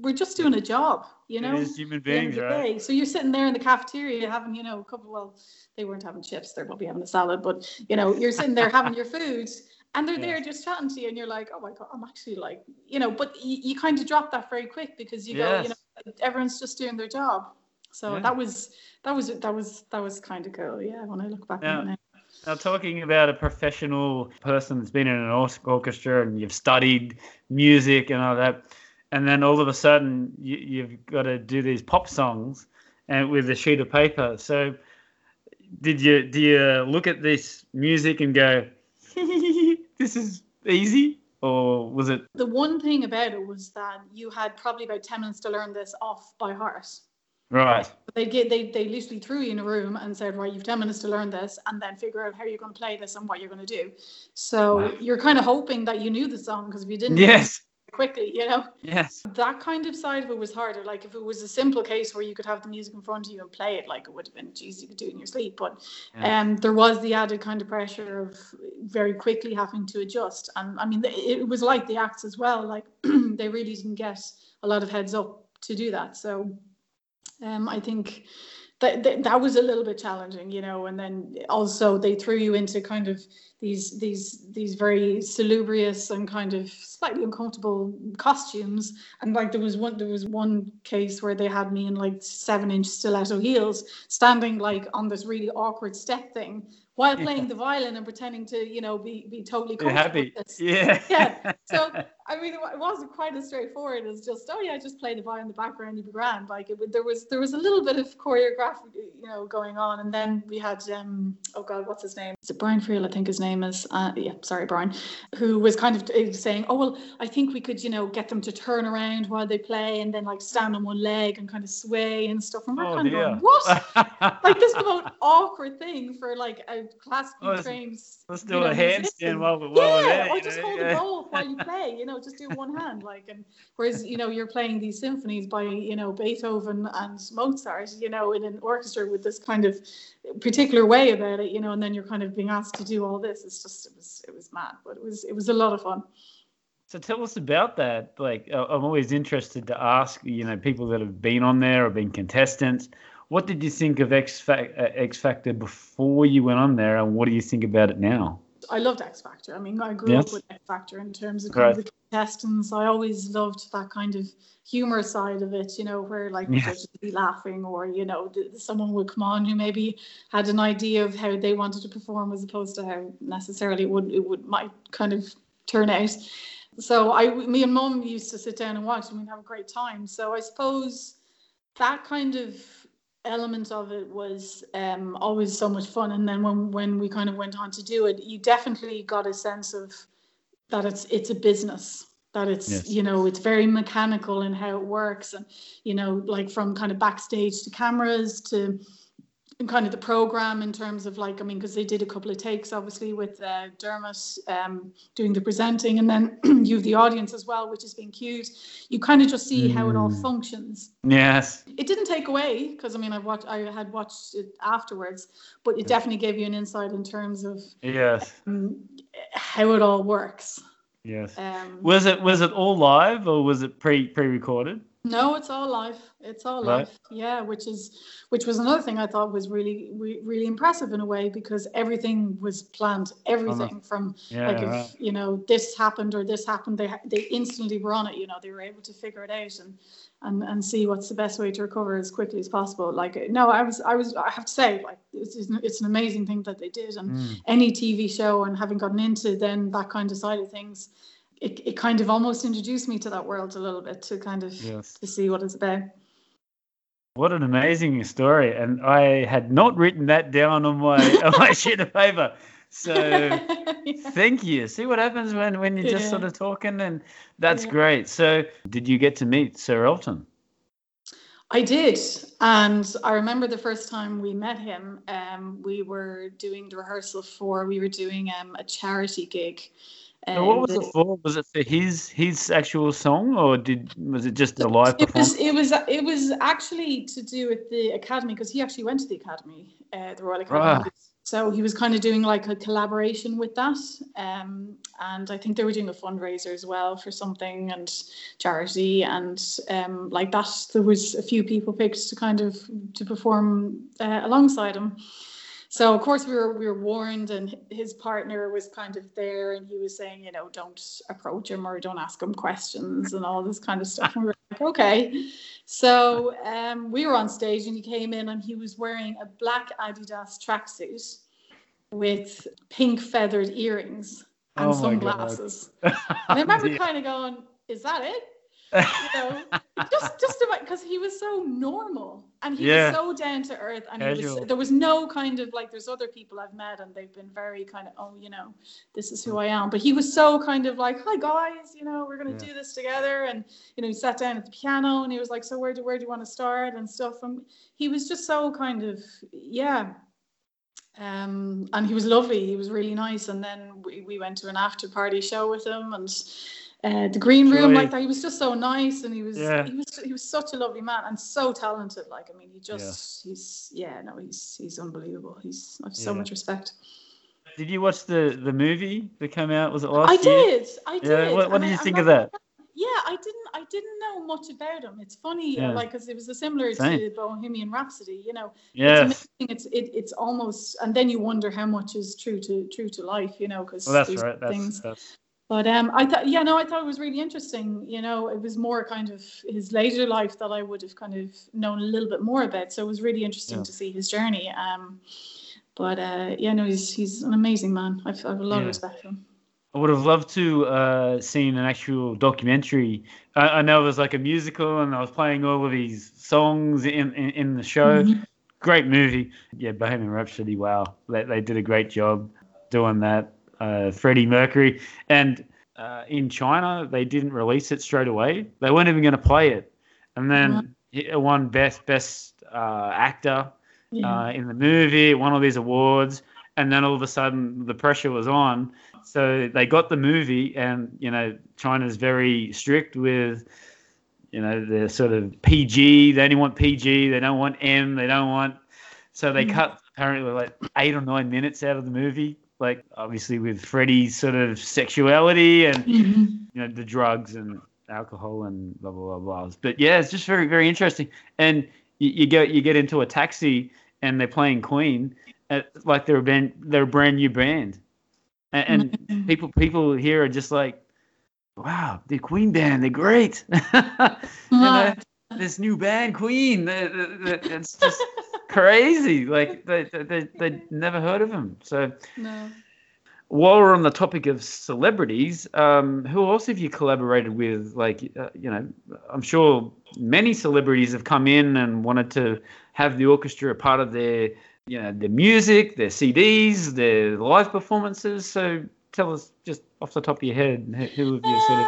we're just doing a job, you know? It is human at the end beings, right? day. So you're sitting there in the cafeteria having, you know, a couple. Well, they weren't having chips; they're probably having a salad. But you know, you're sitting there having your food, and they're there just chatting to you, and you're like, oh my god, I'm actually like, you know. But you, you kind of drop that very quick because you go, you know, everyone's just doing their job. So Yeah. that was that was that was that was kind of cool. Yeah, when I look back on it now. Now, talking about a professional person that's been in an orchestra and you've studied music and all that, and then all of a sudden you, you've got to do these pop songs and with a sheet of paper. So, did you do you look at this music and go, "This is easy," or was it? The one thing about it was that you had probably about ten minutes to learn this off by heart. Right. They get they they literally threw you in a room and said, right, you've ten minutes to learn this, and then figure out how you're going to play this and what you're going to do. So Wow. you're kind of hoping that you knew the song because if you didn't, Yes. Quickly, you know. Yes. That kind of side of it was harder. Like if it was a simple case where you could have the music in front of you and play it, like it would have been, geez, you could do it in your sleep. But Yeah. um, there was the added kind of pressure of very quickly having to adjust. And I mean, it, it was like the acts as well. Like they really didn't get a lot of heads up to do that. So um, I think that, that that was a little bit challenging, you know. And then also they threw you into kind of these these these very salubrious and kind of slightly uncomfortable costumes. And like there was one there was one case where they had me in like seven inch stiletto heels, standing like on this really awkward step thing while Yeah. playing the violin and pretending to you know be be totally comfortable happy. Yeah. Yeah. So I mean, it wasn't quite as straightforward as just, oh yeah, just play the violin in the background, you'd be grand. Like it, there was there was a little bit of choreography, you know, going on, and then we had, um, oh god, what's his name? Is it Brian Friel? I think his name is. Uh, yeah, sorry, Brian, who was kind of uh, saying, oh well, I think we could, you know, get them to turn around while they play, and then like stand on one leg and kind of sway and stuff. And we're oh kind of dear. going, what? like this most awkward thing for like a classically Oh, let's- trained. Let's do know, a handstand while, we're- while we're Yeah, there. or just know, hold yeah. a bowl while you play. You know, just do one hand. Like, and whereas you know you're playing these symphonies by you know Beethoven and Mozart, you know, in an orchestra with this kind of particular way about it, you know, and then you're kind of being asked to do all this. It's just it was it was mad, but it was it was a lot of fun. So tell us about that. Like, I'm always interested to ask, you know, people that have been on there or been contestants. What did you think of X, uh, X Factor before you went on there, and what do you think about it now? I loved X Factor. I mean, I grew Yes. up with X Factor in terms of kind of the contestants. I always loved that kind of humor side of it, you know, where like Yes. judges would be laughing or, you know, th- someone would come on who maybe had an idea of how they wanted to perform as opposed to how necessarily it would, it would might kind of turn out. So I, me and mum used to sit down and watch and we'd have a great time. So I suppose that kind of element of it was um, always so much fun. And then when when we kind of went on to do it, you definitely got a sense of that it's it's a business. That it's Yes. you know it's very mechanical in how it works, and you know like from kind of backstage to cameras to and kind of the program in terms of like I mean because they did a couple of takes obviously with uh, Dermot um, doing the presenting and then you have the audience as well which has been cued. You kind of just see how it all Mm. functions Yes. it didn't take away because I mean I watched I had watched it afterwards, but it definitely gave you an insight in terms of Yes. um, how it all works. Yes. Um, Was it was it all live or was it pre pre recorded? No, it's all life. It's all Right. live. Yeah, which is which was another thing I thought was really re- really impressive in a way because everything was planned. Everything from Yeah. like if you know this happened or this happened, they they instantly were on it. You know, they were able to figure it out and and and see what's the best way to recover as quickly as possible. Like no, I was I was I have to say like it's it's an amazing thing that they did and Mm. any TV show and having gotten into then that kind of side of things. It, it kind of almost introduced me to that world a little bit to kind of Yes. to see what it's about. What an amazing story. And I had not written that down on my on my sheet of paper. So Yeah. thank you. See what happens when, when you're just Yeah. sort of talking and that's Yeah. great. So did you get to meet Sir Elton? I did, and I remember the first time we met him. Um, we were doing the rehearsal for we were doing um, a charity gig. So what was it for? Was it for his his actual song or did was it just a live It was it was it was actually to do with the academy because he actually went to the academy, uh, the Royal Academy. Right. So he was kind of doing like a collaboration with that, um, and I think they were doing a fundraiser as well for something and charity and um, like that. There was a few people picked to kind of to perform uh, alongside him. So of course we were we were warned, and his partner was kind of there, and he was saying, you know, don't approach him or don't ask him questions and all this kind of stuff. And we were like, okay. So um, we were on stage, and he came in, and he was wearing a black Adidas tracksuit with pink feathered earrings and Oh sunglasses. And I remember Dear. kind of going, "Is that it?" You know, just just about because he was so normal and he Yeah. was so down to earth and he was, there was no kind of like there's other people I've met and they've been very kind of oh you know this is who I am but he was so kind of like hi guys you know we're gonna Yeah. do this together and you know he sat down at the piano and he was like so where do where do you want to start and stuff and he was just so kind of yeah um, and he was lovely. He was really nice. And then we, we went to an after party show with him, and uh, the green room Joy. like that. He was just so nice, and he was Yeah. he was he was such a lovely man and so talented. Like I mean, he just he's yeah no he's he's unbelievable. He's I have so Yeah. much respect. Did you watch the the movie that came out? Was it last I year? did. I did. Yeah. What, what did I- you I think of remember- that? Yeah, I didn't. I didn't know much about him. It's funny, Yeah. uh, like, because it was a similar Same. to Bohemian Rhapsody. You know, Yes. it's amazing. It's it, it's almost, and then you wonder how much is true to true to life. You know, because Well, that's right. That's, things. that's But um, I thought, yeah, no, I thought it was really interesting. You know, it was more kind of his later life that I would have kind of known a little bit more about. So it was really interesting Yeah. to see his journey. Um, but uh, yeah, no, he's he's an amazing man. I've, I've a lot Yeah. of respect for him. I would have loved to uh, seen an actual documentary. I, I know it was like a musical, and I was playing all of these songs in in, in the show. Mhm. Great movie. Yeah, Bohemian Rhapsody. Wow, they, they did a great job doing that. Uh, Freddie Mercury, and uh, in China they didn't release it straight away. They weren't even going to play it, and then it won best best uh, actor Yeah. uh, in the movie, won all these awards, and then all of a sudden the pressure was on. So they got the movie, and you know China's very strict with, you know, the sort of PG. They only want PG. They don't want M. They don't want. So they Mhm. cut apparently like eight or nine minutes out of the movie, like obviously with Freddie's sort of sexuality and Mhm. you know the drugs and alcohol and blah blah blah blah. But yeah, it's just very very interesting. And you, you get you get into a taxi and they're playing Queen, uh, like they're a band, they're a brand new band, and, and Mhm. people people here are just like, wow, the Queen band, they're great. you know, this new band, Queen, it's just crazy. Like they they they never heard of them. So No. while we're on the topic of celebrities, um, who else have you collaborated with? Like, uh, you know, I'm sure many celebrities have come in and wanted to have the orchestra a part of their, you know, their music, their CDs, their live performances. So tell us just off the top of your head, who, have you sort of?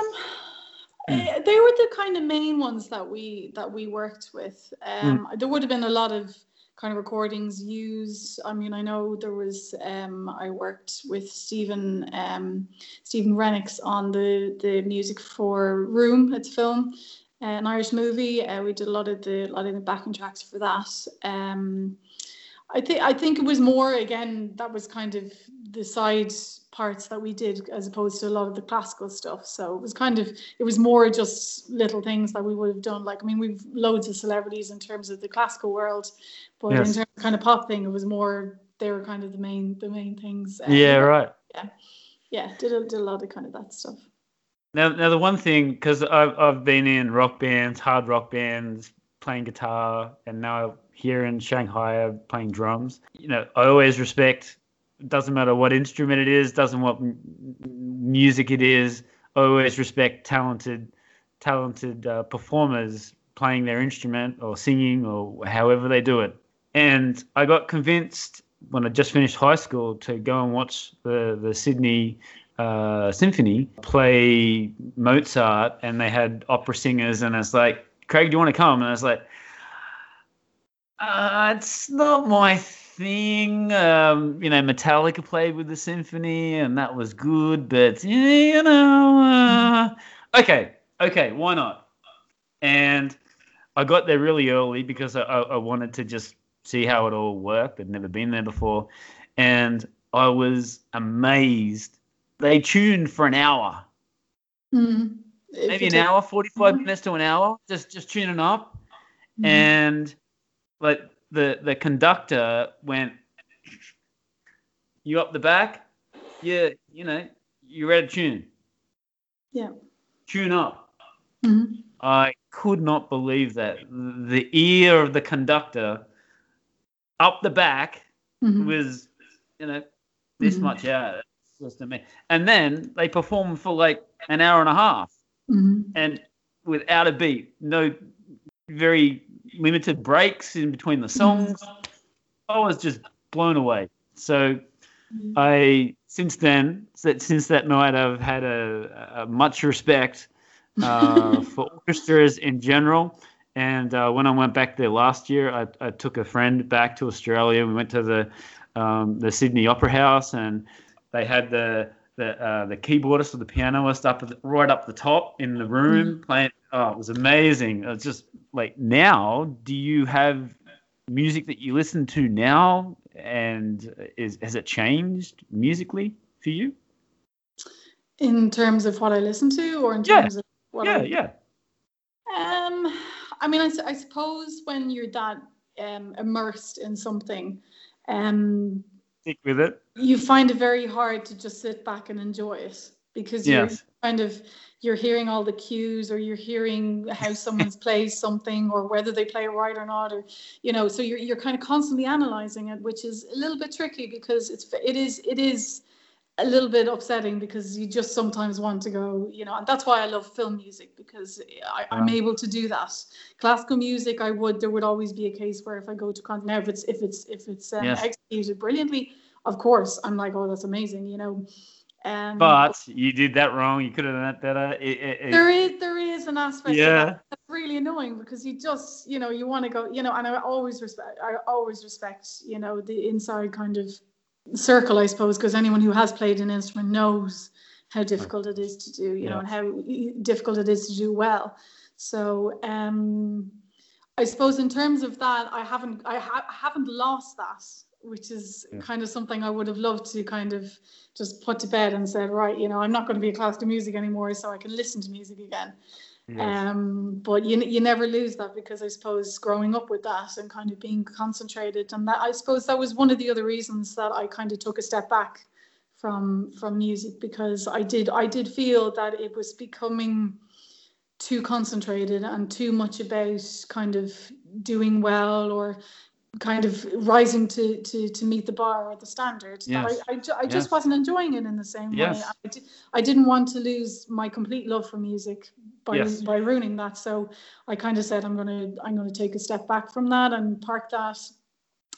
Um, eh, they were the kind of main ones that we that we worked with. Um, There would have been a lot of kind of recordings used. I mean, I know there was. Um, I worked with Stephen um, Stephen Rennicks on the the music for Room. It's a film, uh, an Irish movie. Uh, we did a lot of the lot of the backing tracks for that. Um, I think I think it was more again that was kind of the side parts that we did as opposed to a lot of the classical stuff. So it was kind of it was more just little things that we would have done. Like I mean, we've loads of celebrities in terms of the classical world, but in terms of kind of pop thing, it was more they were kind of the main the main things. Uh, Yeah, right. Yeah, yeah, did a, did a lot of kind of that stuff. Now, now the one thing, because I've I've been in rock bands, hard rock bands, playing guitar, and now here in Shanghai, I'm playing drums. You know, I always respect. Doesn't matter what instrument it is, doesn't what m- music it is. Always respect talented, talented uh, performers playing their instrument or singing or however they do it. And I got convinced when I just finished high school to go and watch the the Sydney uh, Symphony play Mozart, and they had opera singers, and I was like, Craig, do you want to come? And I was like, uh, it's not my thing. Um, you know, Metallica played with the symphony, and that was good, but yeah, you know, uh, okay, okay, why not? And I got there really early because I, I, wanted to just see how it all worked. I'd never been there before, and I was amazed. They tuned for an hour, Mm. Maybe an hour, forty-five Mhm. minutes to an hour, just just tuning up Mhm. and like the the conductor went you up the back yeah you know you're out of tune Yeah. tune up Mhm. i could not believe that the ear of the conductor up the back Mhm. was you know this Mhm. much out just amazing. and then they performed for like an hour and a half Mhm. and without a beat, no very limited breaks in between the songs. I was just blown away. So I since then, since that night, I've had a, a much respect uh, for orchestras in general. And uh, when I went back there last year, I, I took a friend back to Australia. We went to the um, the Sydney Opera House, and they had the the uh, the keyboardist or the pianist up at the, right up the top in the room playing. Oh, it was amazing. It's just like now. Do you have music that you listen to now, and is has it changed musically for you? In terms of what I listen to, or in Yeah. terms of what yeah, I, yeah. Um, I mean, I suppose when you're that um, immersed in something, um, Stick with it. you find it very hard to just sit back and enjoy it because Yes. Kind of you're hearing all the cues or you're hearing how someone's plays something or whether they play it right or not or you know so you're, you're kind of constantly analyzing it which is a little bit tricky because it's it is it is a little bit upsetting because you just sometimes want to go you know and that's why i love film music because I, i'm Wow. able to do that classical music i would there would always be a case where if i go to con now if it's if it's if it's um, Yes. executed brilliantly of course i'm like oh that's amazing you know um But you did that wrong. You could have done that better. It, it, it- there is there is an aspect Yeah. that that's really annoying because you just you know you want to go you know and i always respect i always respect you know the inside kind of circle i suppose because anyone who has played an instrument knows how difficult it is to do you know and how difficult it is to do well so um i suppose in terms of that i haven't i ha- haven't lost that which is Yeah. kind of something i would have loved to kind of just put to bed and said right you know i'm not going to be a classical music anymore so i can listen to music again Yes. um, but you you never lose that because I suppose growing up with that and kind of being concentrated and that I suppose that was one of the other reasons that I kind of took a step back from from music because I did I did feel that it was becoming too concentrated and too much about kind of doing well or kind of rising to to to meet the bar or the standard Yes. I, I, I just Yes. wasn't enjoying it in the same Yes. way I, di- I didn't want to lose my complete love for music by Yes. by ruining that so I kind of said I'm gonna I'm gonna take a step back from that and park that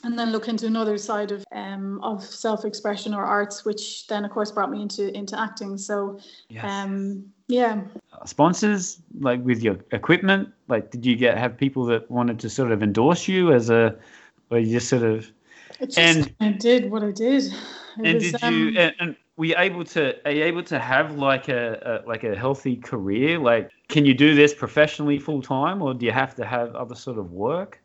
and then look into another side of um of self-expression or arts which then of course brought me into into acting so um yeah sponsors like with your equipment like did you get have people that wanted to sort of endorse you as a or you just sort of just, And- I did what I did. It and was, did um, you and, and were you able to are you able to have like a, a like a healthy career? Like can you do this professionally full time or do you have to have other sort of work?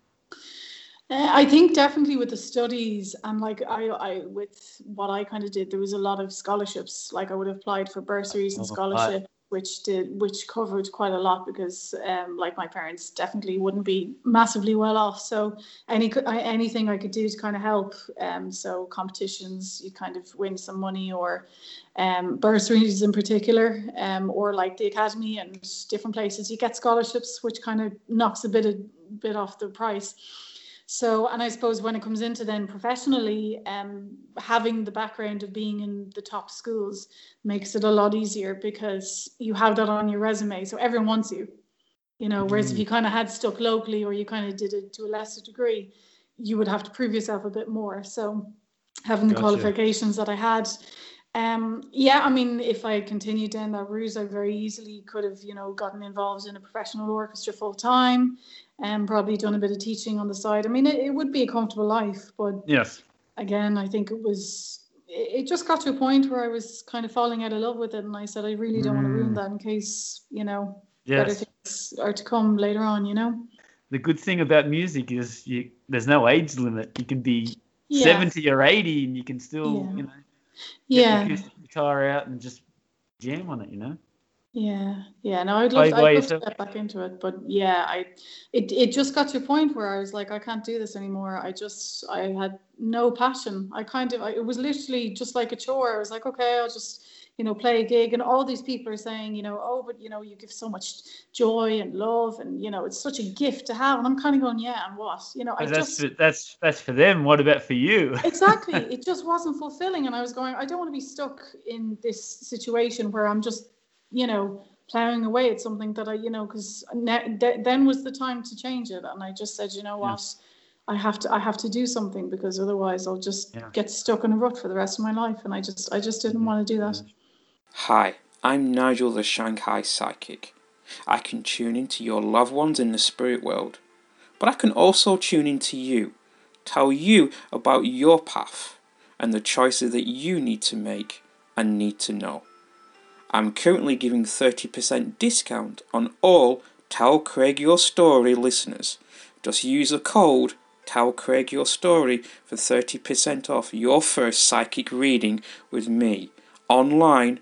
Uh, I think definitely with the studies and like I, I with what I kind of did, there was a lot of scholarships. Like I would have applied for bursaries and Oh, scholarships, which did which covered quite a lot because um, like my parents definitely wouldn't be massively well off. So any anything I could do to kind of help. Um, so competitions, you kind of win some money or um, bursaries in particular, um, or like the academy and different places, you get scholarships, which kind of knocks a bit of bit off the price. So, and I suppose when it comes into then professionally, um, having the background of being in the top schools makes it a lot easier because you have that on your resume. So everyone wants you, you know. Whereas if you kind of had stuck locally or you kind of did it to a lesser degree, you would have to prove yourself a bit more. So having the Gotcha. qualifications that I had. Um, yeah, I mean, if I continued down that route, I very easily could have, you know, gotten involved in a professional orchestra full time and probably done a bit of teaching on the side. I mean, it, it would be a comfortable life, but Yes. again, I think it was, it, it just got to a point where I was kind of falling out of love with it. And I said, I really don't want to ruin Mm. that in case, you know, better Yes. things are to come later on, you know? The good thing about music is you, there's no age limit. You can be Yeah. 70 or 80 and you can still, Yeah. you know, Yeah. acoustic guitar out and just jam on it, you know? Yeah, yeah. No, I'd love, I'd love to get back into it, but yeah, I, it, it just got to a point where I was like, I can't do this anymore. I just, I had no passion. I kind of, I, it was literally just like a chore. I was like, okay, I'll just, you know, play a gig, and all these people are saying, you know, oh, but you know, you give so much joy and love, and you know, it's such a gift to have. And I'm kind of going, yeah, and what, you know, I that's just. for, that's that's for them. What about for you? exactly it just wasn't fulfilling and i was going i don't want to be stuck in this situation where i'm just you know plowing away at something that i you know because th- then was the time to change it and i just said you know Yeah. what i have to i have to do something because otherwise i'll just Yeah. get stuck in a rut for the rest of my life and i just i just didn't mm-hmm. want to do that Hi, I'm Nigel the Shanghai Psychic. I can tune into your loved ones in the spirit world, but I can also tune into you, tell you about your path and the choices that you need to make and need to know. I'm currently giving 30% discount on all Tell Craig Your Story listeners. Just use the code Tell Craig Your Story for 30% off your first psychic reading with me online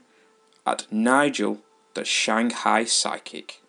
at Nigel the Shanghai Psychic.